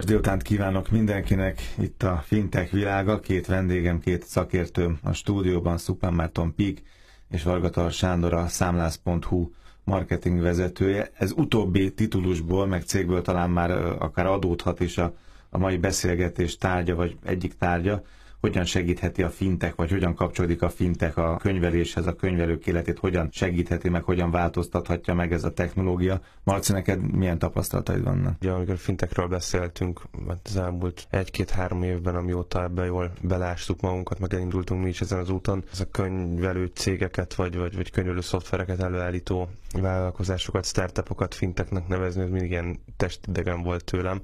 Kellemes délutánt kívánok mindenkinek itt a Fintech világa. Két vendégem, két szakértőm a stúdióban, Szupán Márton Pík és Vargatar Sándor a számlász.hu marketing vezetője. Ez utóbbi titulusból, meg cégből talán már akár adódhat is a, a mai beszélgetés tárgya, vagy egyik tárgya hogyan segítheti a fintek, vagy hogyan kapcsolódik a fintek a könyveléshez, a könyvelők életét, hogyan segítheti meg, hogyan változtathatja meg ez a technológia. Marci, neked milyen tapasztalataid vannak? Ja, amikor fintekről beszéltünk, hát az elmúlt egy-két-három évben, amióta ebbe jól belástuk magunkat, meg elindultunk mi is ezen az úton, ez a könyvelő cégeket, vagy, vagy, vagy könyvelő szoftvereket előállító vállalkozásokat, startupokat finteknek nevezni, ez mindig ilyen testidegen volt tőlem.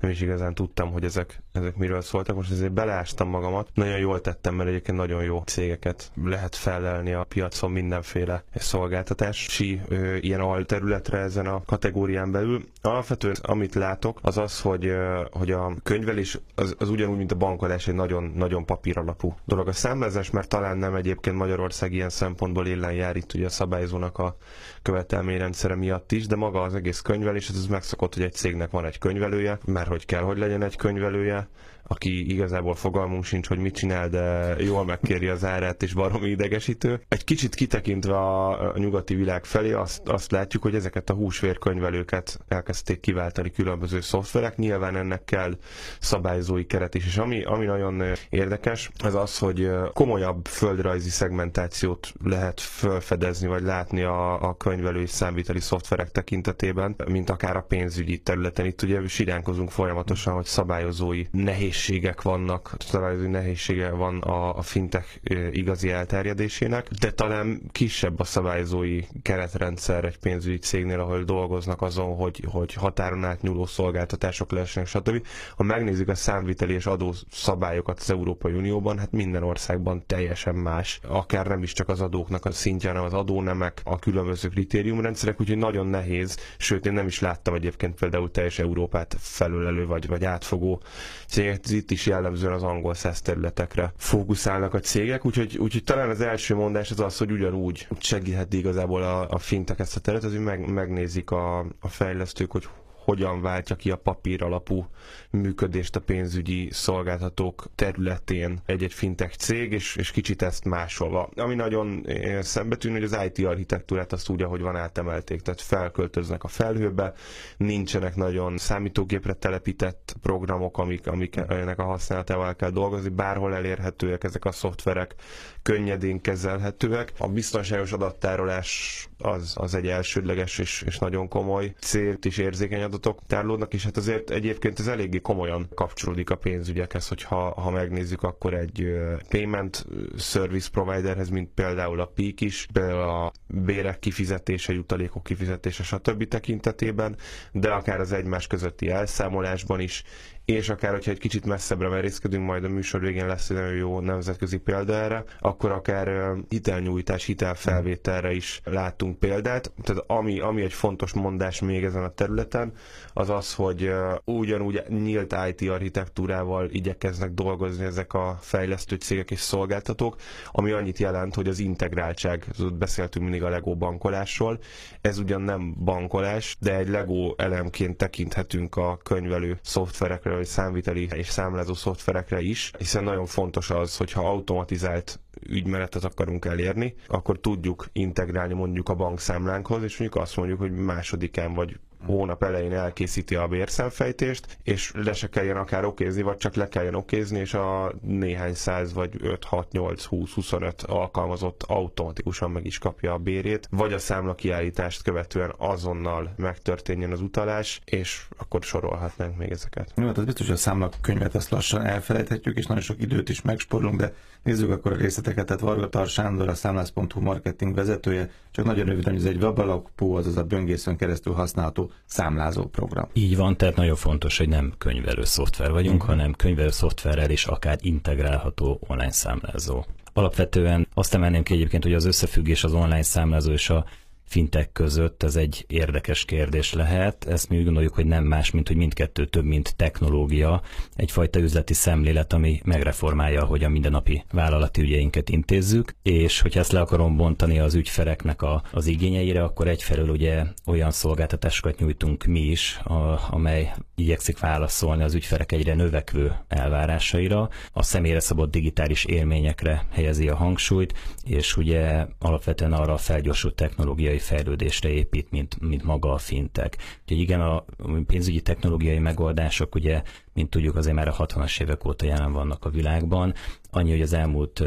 Nem is igazán tudtam, hogy ezek, ezek miről szóltak. Most ezért belástam magamat, magamat. Nagyon jól tettem, mert egyébként nagyon jó cégeket lehet felelni a piacon mindenféle szolgáltatási ö, ilyen alterületre ezen a kategórián belül. Alapvetően amit látok, az az, hogy, ö, hogy a könyvelés az, az ugyanúgy, mint a bankolás egy nagyon, nagyon papíralapú dolog. A számlázás, mert talán nem egyébként Magyarország ilyen szempontból élen jár itt ugye a szabályozónak a követelményrendszere miatt is, de maga az egész könyvelés, ez megszokott, hogy egy cégnek van egy könyvelője, mert hogy kell, hogy legyen egy könyvelője, aki igazából fogalmunk sincs, hogy mit csinál, de jól megkéri az árát, és baromi idegesítő. Egy kicsit kitekintve a, nyugati világ felé azt, azt látjuk, hogy ezeket a húsvérkönyvelőket elkezdték kiváltani különböző szoftverek. Nyilván ennek kell szabályzói keret is, és ami, ami nagyon érdekes, az az, hogy komolyabb földrajzi szegmentációt lehet felfedezni, vagy látni a, a könyvelői számviteli szoftverek tekintetében, mint akár a pénzügyi területen. Itt ugye siránkozunk folyamatosan, hogy szabályozói nehéz nehézségek vannak, találkozó nehézsége van a, a fintech igazi elterjedésének, de talán kisebb a szabályozói keretrendszer egy pénzügyi cégnél, ahol dolgoznak azon, hogy, hogy határon átnyúló szolgáltatások lehessenek, stb. Ha megnézzük a számviteli és adó szabályokat az Európai Unióban, hát minden országban teljesen más. Akár nem is csak az adóknak a szintje, hanem az adónemek, a különböző kritériumrendszerek, úgyhogy nagyon nehéz, sőt én nem is láttam egyébként például teljes Európát felülelő vagy, vagy átfogó cégek, itt is jellemzően az angol száz területekre fókuszálnak a cégek, úgyhogy, úgyhogy talán az első mondás az az, hogy ugyanúgy segítheti igazából a, a fintek ezt a területet, hogy meg, megnézik a, a fejlesztők, hogy hogyan váltja ki a papír alapú működést a pénzügyi szolgáltatók területén egy-egy fintech cég, és, és kicsit ezt másolva. Ami nagyon eh, szembetűnő, hogy az IT architektúrát azt úgy, ahogy van átemelték, tehát felköltöznek a felhőbe, nincsenek nagyon számítógépre telepített programok, amik, amik ennek a használatával kell dolgozni, bárhol elérhetőek ezek a szoftverek, könnyedén kezelhetőek. A biztonságos adattárolás az, az egy elsődleges és, és nagyon komoly célt is érzékeny adatok tárlódnak, és hát azért egyébként ez eléggé komolyan kapcsolódik a pénzügyekhez, hogyha ha megnézzük, akkor egy payment service providerhez, mint például a PIK is, például a bérek kifizetése, jutalékok kifizetése, stb. tekintetében, de akár az egymás közötti elszámolásban is, és akár, hogyha egy kicsit messzebbre merészkedünk, majd a műsor végén lesz egy nagyon jó nemzetközi példa erre, akkor akár hitelnyújtás, hitelfelvételre is látunk példát. Tehát ami, ami egy fontos mondás még ezen a területen, az az, hogy ugyanúgy nyílt IT architektúrával igyekeznek dolgozni ezek a fejlesztő cégek és szolgáltatók, ami annyit jelent, hogy az integráltság, beszéltünk mindig a Lego bankolásról, ez ugyan nem bankolás, de egy Lego elemként tekinthetünk a könyvelő szoftverekre, vagy számviteli és számlázó szoftverekre is, hiszen nagyon fontos az, hogyha automatizált ügymenetet akarunk elérni, akkor tudjuk integrálni mondjuk a bankszámlánkhoz, és mondjuk azt mondjuk, hogy másodikán vagy hónap elején elkészíti a bérszemfejtést, és le se kelljen akár okézni, vagy csak le kelljen okézni, és a néhány száz, vagy 5, 6, 8, 20, 25 alkalmazott automatikusan meg is kapja a bérét, vagy a számla kiállítást követően azonnal megtörténjen az utalás, és akkor sorolhatnánk még ezeket. Jó, hát az biztos, hogy a számla könyvet ezt lassan elfelejthetjük, és nagyon sok időt is megsporlunk, de nézzük akkor a részleteket. Tehát Varga Sándor, a számlász.hu marketing vezetője, csak nagyon röviden, ez egy webalapú, azaz a böngészőn keresztül használható számlázó program. Így van, tehát nagyon fontos, hogy nem könyvelő szoftver vagyunk, uh-huh. hanem könyvelő szoftverrel is akár integrálható online számlázó. Alapvetően azt emelném ki egyébként, hogy az összefüggés az online számlázó és a fintek között ez egy érdekes kérdés lehet. Ezt mi úgy gondoljuk, hogy nem más, mint hogy mindkettő több, mint technológia, egyfajta üzleti szemlélet, ami megreformálja, hogy a mindennapi vállalati ügyeinket intézzük, és hogyha ezt le akarom bontani az ügyfeleknek a, az igényeire, akkor egyfelől ugye olyan szolgáltatásokat nyújtunk mi is, a, amely igyekszik válaszolni az ügyfelek egyre növekvő elvárásaira, a személyre szabott digitális élményekre helyezi a hangsúlyt, és ugye alapvetően arra a felgyorsult technológiai fejlődésre épít, mint, mint maga a fintek. Úgyhogy igen, a pénzügyi technológiai megoldások ugye, mint tudjuk, azért már a 60-as évek óta jelen vannak a világban. Annyi, hogy az elmúlt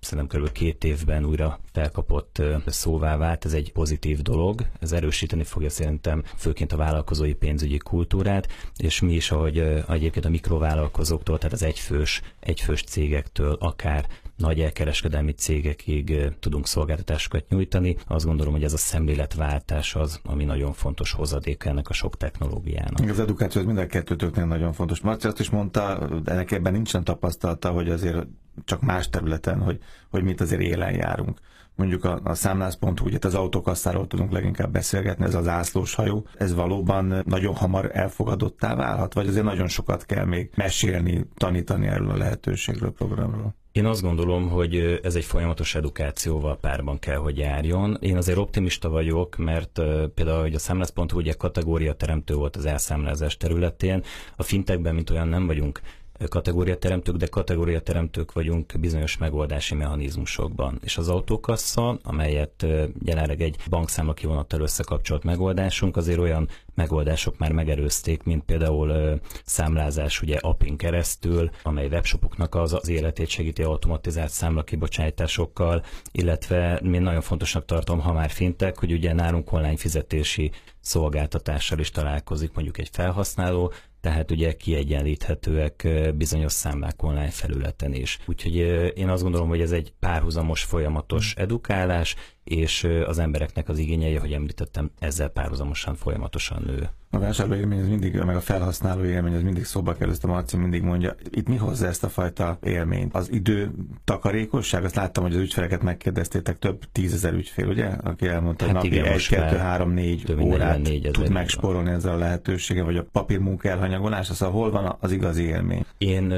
szerintem kb. két évben újra felkapott szóvá vált, ez egy pozitív dolog, ez erősíteni fogja szerintem főként a vállalkozói pénzügyi kultúrát, és mi is, ahogy egyébként a mikrovállalkozóktól, tehát az egyfős, egyfős cégektől, akár nagy elkereskedelmi cégekig tudunk szolgáltatásokat nyújtani. Azt gondolom, hogy ez a szemléletváltás az, ami nagyon fontos hozadék ennek a sok technológiának. Az edukáció az mind a kettőtöknél nagyon fontos. Marci azt is mondta, ennek ebben nincsen tapasztalata, hogy azért csak más területen, hogy, hogy mit azért élen járunk mondjuk a, a számlász.hu, ugye az autókasszáról tudunk leginkább beszélgetni, ez az ászlós hajó, ez valóban nagyon hamar elfogadottá válhat, vagy azért nagyon sokat kell még mesélni, tanítani erről a lehetőségről, programról? Én azt gondolom, hogy ez egy folyamatos edukációval párban kell, hogy járjon. Én azért optimista vagyok, mert például hogy a számlász.hu ugye kategória teremtő volt az elszámlázás területén. A fintekben, mint olyan nem vagyunk kategóriateremtők, de kategóriateremtők vagyunk bizonyos megoldási mechanizmusokban. És az autókassa, amelyet jelenleg egy bankszámla kivonattal összekapcsolt megoldásunk, azért olyan megoldások már megerőzték, mint például számlázás ugye appin keresztül, amely webshopoknak az, az életét segíti automatizált számlakibocsátásokkal, illetve én nagyon fontosnak tartom, ha már fintek, hogy ugye nálunk online fizetési szolgáltatással is találkozik mondjuk egy felhasználó, tehát ugye kiegyenlíthetőek bizonyos számlák online felületen is. Úgyhogy én azt gondolom, hogy ez egy párhuzamos, folyamatos edukálás, és az embereknek az igényei, hogy említettem, ezzel párhuzamosan folyamatosan nő. A vásárló élmény az mindig, meg a felhasználó élmény az mindig szóba kerül, ezt a Marci mindig mondja. Itt mi hozza ezt a fajta élményt? Az idő takarékosság? Azt láttam, hogy az ügyfeleket megkérdeztétek, több tízezer ügyfél, ugye? Aki elmondta, hogy hát napi igen, 1, 2, 3, 4 órát tud megsporolni ezzel a lehetősége, vagy a papírmunka elhanyagolás, az hol van az igazi élmény? Én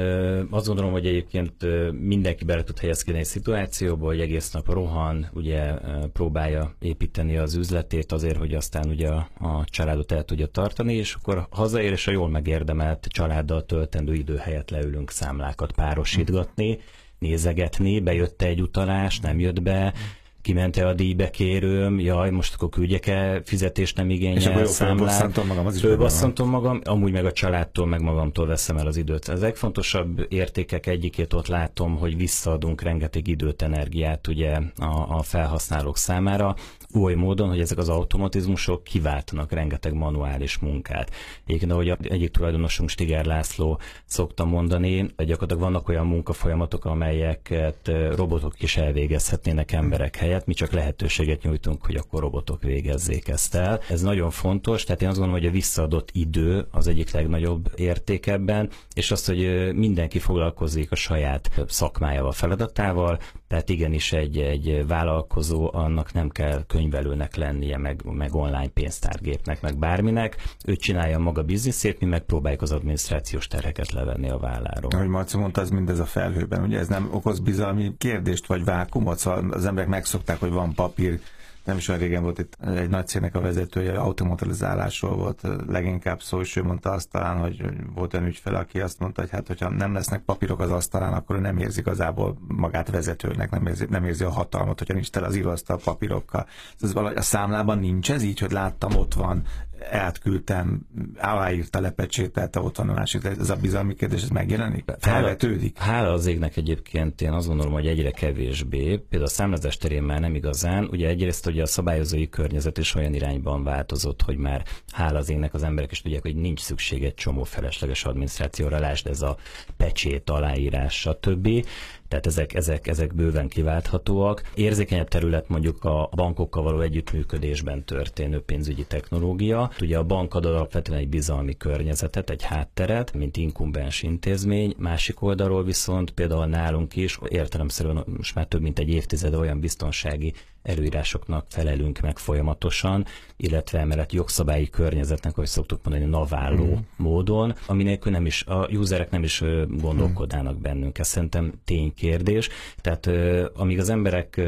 azt gondolom, hogy egyébként mindenki bele tud helyezkedni egy szituációba, hogy egész nap rohan, ugye próbálja építeni az üzletét azért, hogy aztán ugye a, a családot el tudja tartani, és akkor hazaér, és a jól megérdemelt családdal töltendő idő helyett leülünk számlákat párosítgatni, nézegetni, bejött egy utalás, nem jött be, kiment-e a díjbekérőm, jaj, most akkor küldjek-e fizetést nem igényel, És akkor számlát. magam, az is Fölbasszantom magam, amúgy meg a családtól, meg magamtól veszem el az időt. Az legfontosabb értékek egyikét ott látom, hogy visszaadunk rengeteg időt, energiát ugye a, a felhasználók számára, oly módon, hogy ezek az automatizmusok kiváltanak rengeteg manuális munkát. Egyébként, ahogy egyik tulajdonosunk Stiger László szokta mondani, gyakorlatilag vannak olyan munkafolyamatok, amelyeket robotok is elvégezhetnének emberek helyett, mi csak lehetőséget nyújtunk, hogy akkor robotok végezzék ezt el. Ez nagyon fontos, tehát én azt gondolom, hogy a visszaadott idő az egyik legnagyobb érték ebben, és azt, hogy mindenki foglalkozik a saját szakmájával, feladatával, tehát igenis egy, egy vállalkozó annak nem kell könyvelőnek lennie, meg, meg online pénztárgépnek, meg bárminek. Ő csinálja maga bizniszét, mi megpróbáljuk az adminisztrációs terheket levenni a válláról. Ahogy Marci mondta, ez mindez a felhőben. Ugye ez nem okoz bizalmi kérdést vagy vákumot, szóval az emberek megszokták, hogy van papír, nem is olyan régen volt itt egy nagy cégnek a vezetője, automatizálásról volt leginkább szó, és ő mondta azt talán, hogy volt olyan ügyfele, aki azt mondta, hogy hát, hogyha nem lesznek papírok az asztalán, akkor ő nem érzi igazából magát vezetőnek, nem érzi, nem érzi a hatalmat, hogyha nincs tele az íróasztal papírokkal. Ez valahogy a számlában nincs ez így, hogy láttam, ott van átküldtem, aláírta, lepecsételte, ott van a másik, ez a bizalmi kérdés, ez megjelenik? Felvetődik? Hála az égnek egyébként én azt gondolom, hogy egyre kevésbé, például a számlázás terén már nem igazán, ugye egyrészt hogy a szabályozói környezet is olyan irányban változott, hogy már hála az égnek az emberek is tudják, hogy nincs szükség egy csomó felesleges adminisztrációra, lásd ez a pecsét, aláírás, stb tehát ezek, ezek, ezek bőven kiválthatóak. Érzékenyebb terület mondjuk a bankokkal való együttműködésben történő pénzügyi technológia. Ugye a bank ad alapvetően egy bizalmi környezetet, egy hátteret, mint inkumbens intézmény, másik oldalról viszont például nálunk is értelemszerűen most már több mint egy évtized olyan biztonsági előírásoknak felelünk meg folyamatosan, illetve emellett jogszabályi környezetnek, hogy szoktuk mondani, naválló mm. módon, ami nélkül nem is, a userek nem is gondolkodnának bennünk. Ez szerintem ténykérdés. Tehát amíg az emberek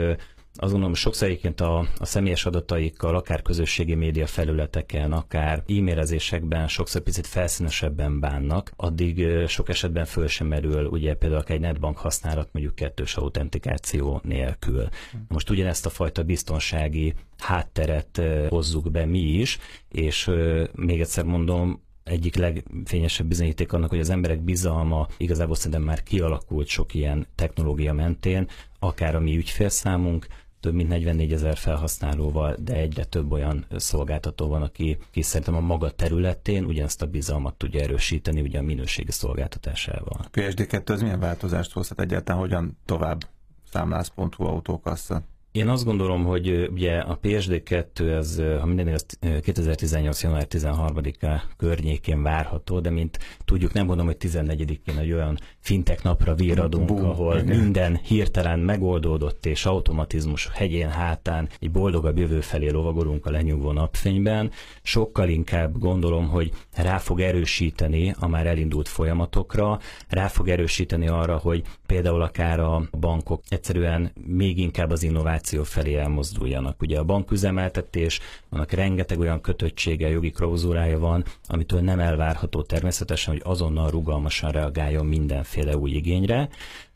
azt gondolom, sokszor egyébként a, a személyes adataikkal, akár közösségi média felületeken, akár e-mailezésekben sokszor picit felszínesebben bánnak, addig sok esetben föl sem merül, ugye például egy netbank használat mondjuk kettős autentikáció nélkül. Most ugyanezt a fajta biztonsági hátteret hozzuk be mi is, és még egyszer mondom, egyik legfényesebb bizonyíték annak, hogy az emberek bizalma igazából szerintem már kialakult sok ilyen technológia mentén, akár a mi ügyfélszámunk, több mint 44 ezer felhasználóval, de egyre több olyan szolgáltató van, aki, aki szerintem a maga területén ugyanazt a bizalmat tudja erősíteni ugye a minőségi szolgáltatásával. A PSD2 az milyen változást hozhat egyáltalán, hogyan tovább számlász.hu autókassa? Én azt gondolom, hogy ugye a PSD2, az, ha minden igaz, 2018. január 13-a környékén várható, de mint tudjuk, nem gondolom, hogy 14-én egy olyan fintek napra víradunk, Boom, ahol igen. minden hirtelen megoldódott, és automatizmus hegyén hátán egy boldogabb jövő felé lovagolunk a lenyugvó napfényben. Sokkal inkább gondolom, hogy rá fog erősíteni a már elindult folyamatokra, rá fog erősíteni arra, hogy például akár a bankok egyszerűen még inkább az innováció felé elmozduljanak. Ugye a banküzemeltetés, annak rengeteg olyan kötöttsége, jogi klauzúrája van, amitől nem elvárható természetesen, hogy azonnal rugalmasan reagáljon mindenféle új igényre,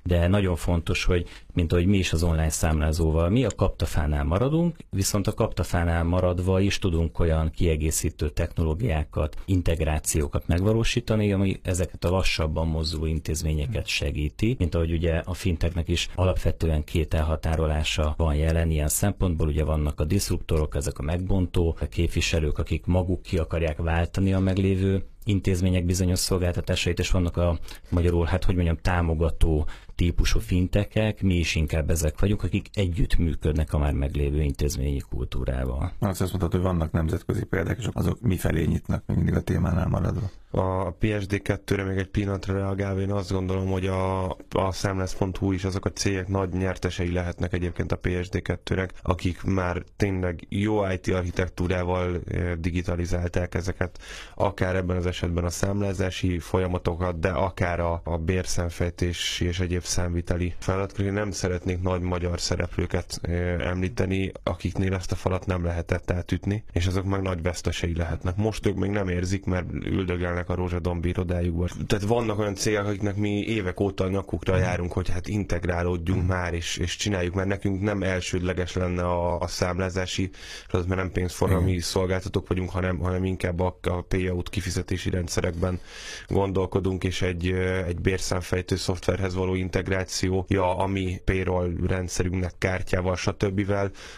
de nagyon fontos, hogy mint ahogy mi is az online számlázóval, mi a kaptafánál maradunk, viszont a kaptafánál maradva is tudunk olyan kiegészítő technológiákat, integrációkat megvalósítani, ami ezeket a lassabban mozduló intézményeket segíti, mint ahogy ugye a finteknek is alapvetően két elhatárolása van jelen ilyen szempontból, ugye vannak a diszruptorok, ezek a megbontó a képviselők, akik maguk ki akarják váltani a meglévő intézmények bizonyos szolgáltatásait, és vannak a magyarul, hát hogy mondjam, támogató típusú fintekek, mi is inkább ezek vagyunk, akik együtt működnek a már meglévő intézményi kultúrával. Azt mondtad, hogy vannak nemzetközi példák, és azok mi felé nyitnak, még mindig a témánál maradva. A PSD2-re még egy pillanatra reagálva, én azt gondolom, hogy a, a Szemlesz.hu is azok a cégek nagy nyertesei lehetnek egyébként a PSD2-nek, akik már tényleg jó IT architektúrával eh, digitalizálták ezeket, akár ebben az esetben a számlázási folyamatokat, de akár a, a bérszemfejtési és egyéb számviteli feladatokat. Én nem szeretnék nagy magyar szereplőket említeni, akiknél ezt a falat nem lehetett átütni, és azok meg nagy vesztesei lehetnek. Most ők még nem érzik, mert üldögelnek a rózsadomb irodájukba. Tehát vannak olyan cégek, akiknek mi évek óta a nyakukra mm. járunk, hogy hát integrálódjunk mm. már, és, és csináljuk, mert nekünk nem elsődleges lenne a, a számlázási, az mert nem pénzforgalmi szolgáltatók vagyunk, hanem, hanem inkább a, a payout kifizetési rendszerekben gondolkodunk, és egy, egy bérszámfejtő szoftverhez való integrációja, ami payroll rendszerünknek kártyával, stb.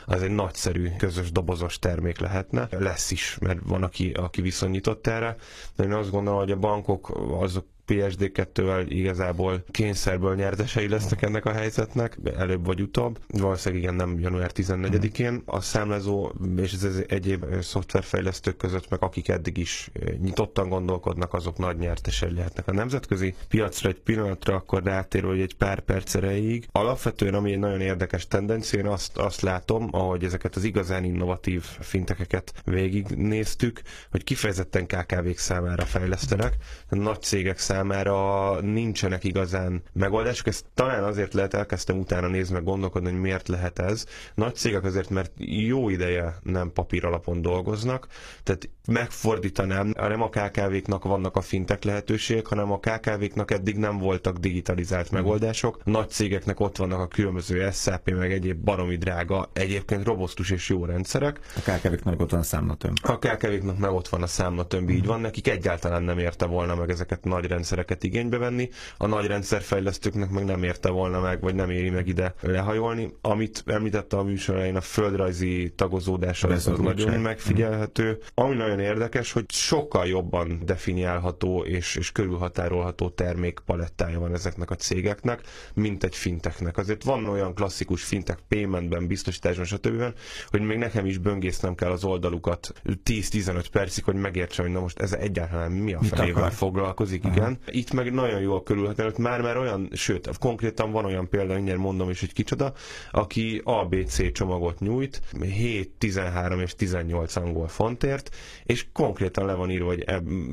az egy nagyszerű közös dobozos termék lehetne. Lesz is, mert van, aki, aki viszonyított erre. De én azt gondolom, hogy a bankok azok PSD2-vel igazából kényszerből nyertesei lesznek ennek a helyzetnek, előbb vagy utóbb. Valószínűleg igen, nem január 14-én. A számlázó és az egyéb szoftverfejlesztők között, meg akik eddig is nyitottan gondolkodnak, azok nagy nyertesei lehetnek a nemzetközi piacra egy pillanatra, akkor rátérő, hogy egy pár perc erejéig. Alapvetően, ami egy nagyon érdekes tendencia, én azt, azt látom, ahogy ezeket az igazán innovatív fintekeket végignéztük, hogy kifejezetten KKV-k számára fejlesztenek, nagy cégek számára számára nincsenek igazán megoldások. Ezt talán azért lehet, elkezdtem utána nézni, meg gondolkodni, hogy miért lehet ez. Nagy cégek azért, mert jó ideje nem papír alapon dolgoznak, tehát megfordítanám, nem a KKV-knak vannak a fintek lehetőségek, hanem a KKV-knak eddig nem voltak digitalizált megoldások. Nagy cégeknek ott vannak a különböző SAP, meg egyéb baromi drága, egyébként robosztus és jó rendszerek. A KKV-knak ott van a számlatömb. A KKV-knak meg ott van a számlatömb, így van, nekik egyáltalán nem érte volna meg ezeket nagy rendszerek rendszereket igénybe venni, a nagy rendszerfejlesztőknek meg nem érte volna meg, vagy nem éri meg ide lehajolni. Amit említette a műsor elején, a földrajzi tagozódása, ez az nagyon megfigyelhető. Ami nagyon érdekes, hogy sokkal jobban definiálható és, és körülhatárolható termék palettája van ezeknek a cégeknek, mint egy finteknek. Azért van olyan klasszikus fintek paymentben, biztosításban, stb., hogy még nekem is böngésznem kell az oldalukat 10-15 percig, hogy megértsem, hogy na most ez egyáltalán mi a felével foglalkozik, igen Itt meg nagyon jól körülhetően, már már olyan, sőt, konkrétan van olyan példa, mindjárt mondom is, hogy kicsoda, aki ABC csomagot nyújt, 7, 13 és 18 angol fontért, és konkrétan le van írva, hogy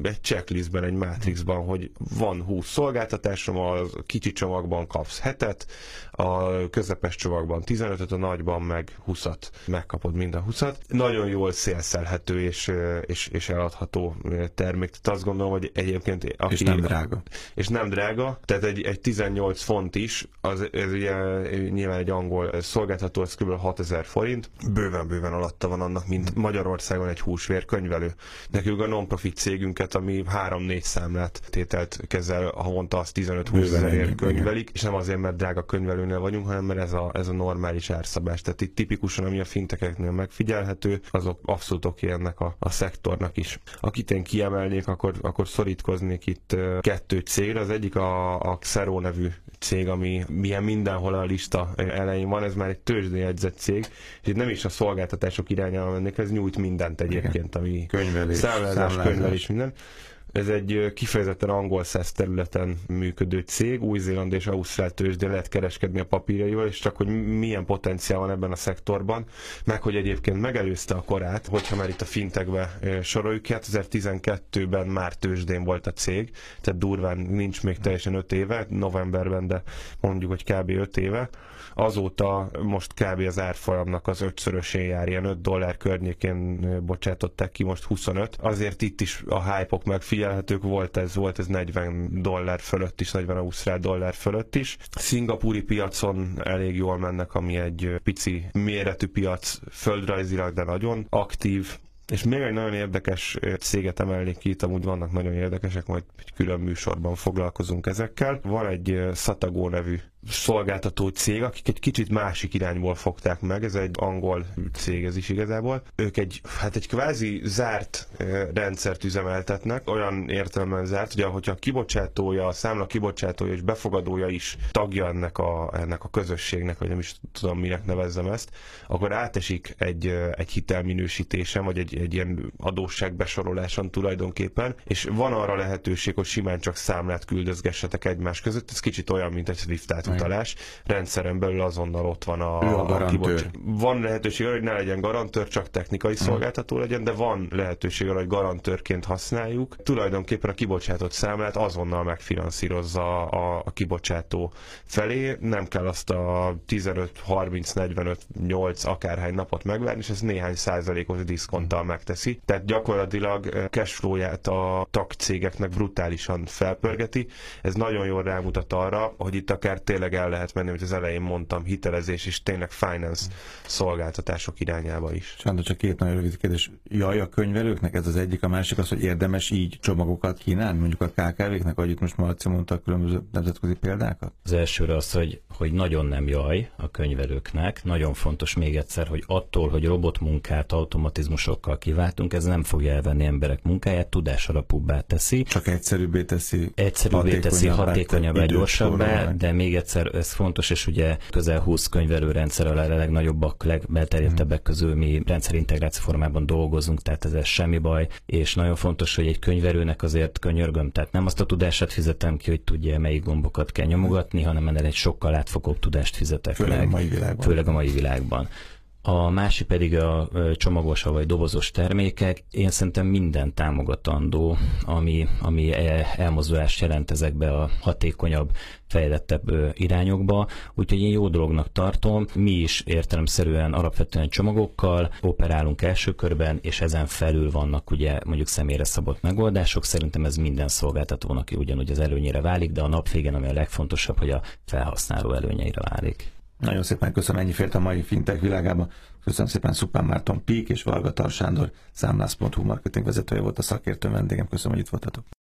egy checklistben, egy matrixban, hogy van 20 szolgáltatásom, a kicsi csomagban kapsz hetet, a közepes csomagban 15-öt, a nagyban meg 20-at megkapod mind a 20-at. Nagyon jól szélszelhető és, és, és eladható termék. Tehát azt gondolom, hogy egyébként... Aki, és nem drága. És nem drága, tehát egy, egy 18 font is, az, ez ugye nyilván egy angol szolgáltató, ez kb. 6000 forint, bőven-bőven alatta van annak, mint Magyarországon egy húsvér könyvelő. Nekünk a non-profit cégünket, ami 3-4 számlát tételt kezel, havonta az 15-20 ezer könyvelik, és nem azért, mert drága könyvelőnél vagyunk, hanem mert ez a, ez a normális árszabás. Tehát itt tipikusan, ami a fintekeknél megfigyelhető, azok abszolút oké ennek a, a szektornak is. Akit én kiemelnék, akkor, akkor szorítkoznék itt kettő cégre. Az egyik a, a Xero nevű cég, ami milyen mindenhol a lista elején van, ez már egy tőzsdéjegyzett cég, és itt nem is a szolgáltatások irányába mennék, ez nyújt mindent egyébként, ami könyvelés, számlázás, számlázás. könyvelés, minden. Ez egy kifejezetten angol száz területen működő cég, Új-Zéland és Ausztrál tőzsdén lehet kereskedni a papírjaival, és csak hogy milyen potenciál van ebben a szektorban, meg hogy egyébként megelőzte a korát, hogyha már itt a fintekbe soroljuk, 2012-ben már tőzsdén volt a cég, tehát durván nincs még teljesen 5 éve, novemberben, de mondjuk, hogy kb. 5 éve. Azóta most kb. az árfolyamnak az ötszörösén jár, ilyen 5 dollár környékén bocsátották ki, most 25. Azért itt is a hype-ok megfigyel megfigyelhetők, volt ez, volt ez 40 dollár fölött is, 40 ausztrál dollár fölött is. Szingapúri piacon elég jól mennek, ami egy pici méretű piac, földrajzilag, de nagyon aktív, és még egy nagyon érdekes céget emelnék ki, itt amúgy vannak nagyon érdekesek, majd egy külön műsorban foglalkozunk ezekkel. Van egy Satago nevű szolgáltató cég, akik egy kicsit másik irányból fogták meg, ez egy angol cég ez is igazából. Ők egy, hát egy kvázi zárt rendszert üzemeltetnek, olyan értelemben zárt, hogy hogyha a kibocsátója, a számla kibocsátója és befogadója is tagja ennek a, ennek a közösségnek, vagy nem is tudom minek nevezzem ezt, akkor átesik egy, egy hitelminősítésen, vagy egy, egy ilyen adósságbesoroláson tulajdonképpen, és van arra lehetőség, hogy simán csak számlát küldözgessetek egymás között, ez kicsit olyan, mint egy Swift utalás, rendszeren belül azonnal ott van a, a, a kibocsát. Van lehetőség arra, hogy ne legyen garantőr, csak technikai hmm. szolgáltató legyen, de van lehetőség arra, hogy garantőrként használjuk. Tulajdonképpen a kibocsátott számlát azonnal megfinanszírozza a, a kibocsátó felé, nem kell azt a 15, 30, 45, 8 akárhány napot megvárni, és ez néhány százalékos diszkonttal megteszi. Tehát gyakorlatilag eh, cashflow-ját a tagcégeknek brutálisan felpörgeti. Ez nagyon jól rámutat arra, hogy itt akár tényleg tényleg el lehet menni, hogy az elején mondtam, hitelezés és tényleg finance szolgáltatások irányába is. Sándor, csak két nagyon rövid kérdés. Jaj, a könyvelőknek ez az egyik, a másik az, hogy érdemes így csomagokat kínálni, mondjuk a KKV-knek, ahogy itt most Marci mondta a különböző nemzetközi példákat? Az elsőre az, hogy, hogy nagyon nem jaj a könyvelőknek. Nagyon fontos még egyszer, hogy attól, hogy robotmunkát automatizmusokkal kiváltunk, ez nem fogja elvenni emberek munkáját, tudás alapúbbá teszi. Csak egyszerűbbé teszi. Egyszerűbbé teszi, hatékonyabbá, gyorsabbá, de még egyszer ez fontos, és ugye közel 20 könyvelőrendszer a legnagyobbak, legbelterjedtebbek közül mi rendszerintegráció formában dolgozunk, tehát ez semmi baj, és nagyon fontos, hogy egy könyvelőnek azért könyörgöm, tehát nem azt a tudását fizetem ki, hogy tudja melyik gombokat kell nyomogatni, hanem ennél egy sokkal átfogóbb tudást fizetek főleg meg. A mai világban. Főleg a mai világban. A másik pedig a csomagos vagy dobozos termékek. Én szerintem minden támogatandó, ami, ami e, elmozdulást jelent ezekbe a hatékonyabb, fejlettebb irányokba. Úgyhogy én jó dolognak tartom. Mi is értelemszerűen alapvetően csomagokkal operálunk első körben, és ezen felül vannak ugye mondjuk személyre szabott megoldások. Szerintem ez minden szolgáltatónak ugyanúgy az előnyére válik, de a nap végén, ami a legfontosabb, hogy a felhasználó előnyeire válik. Nagyon szépen köszönöm, ennyi fért a mai fintek világába. Köszönöm szépen Szupán Márton Pík és Vargatar Sándor, számlász.hu marketing vezetője volt a szakértő vendégem. Köszönöm, hogy itt voltatok.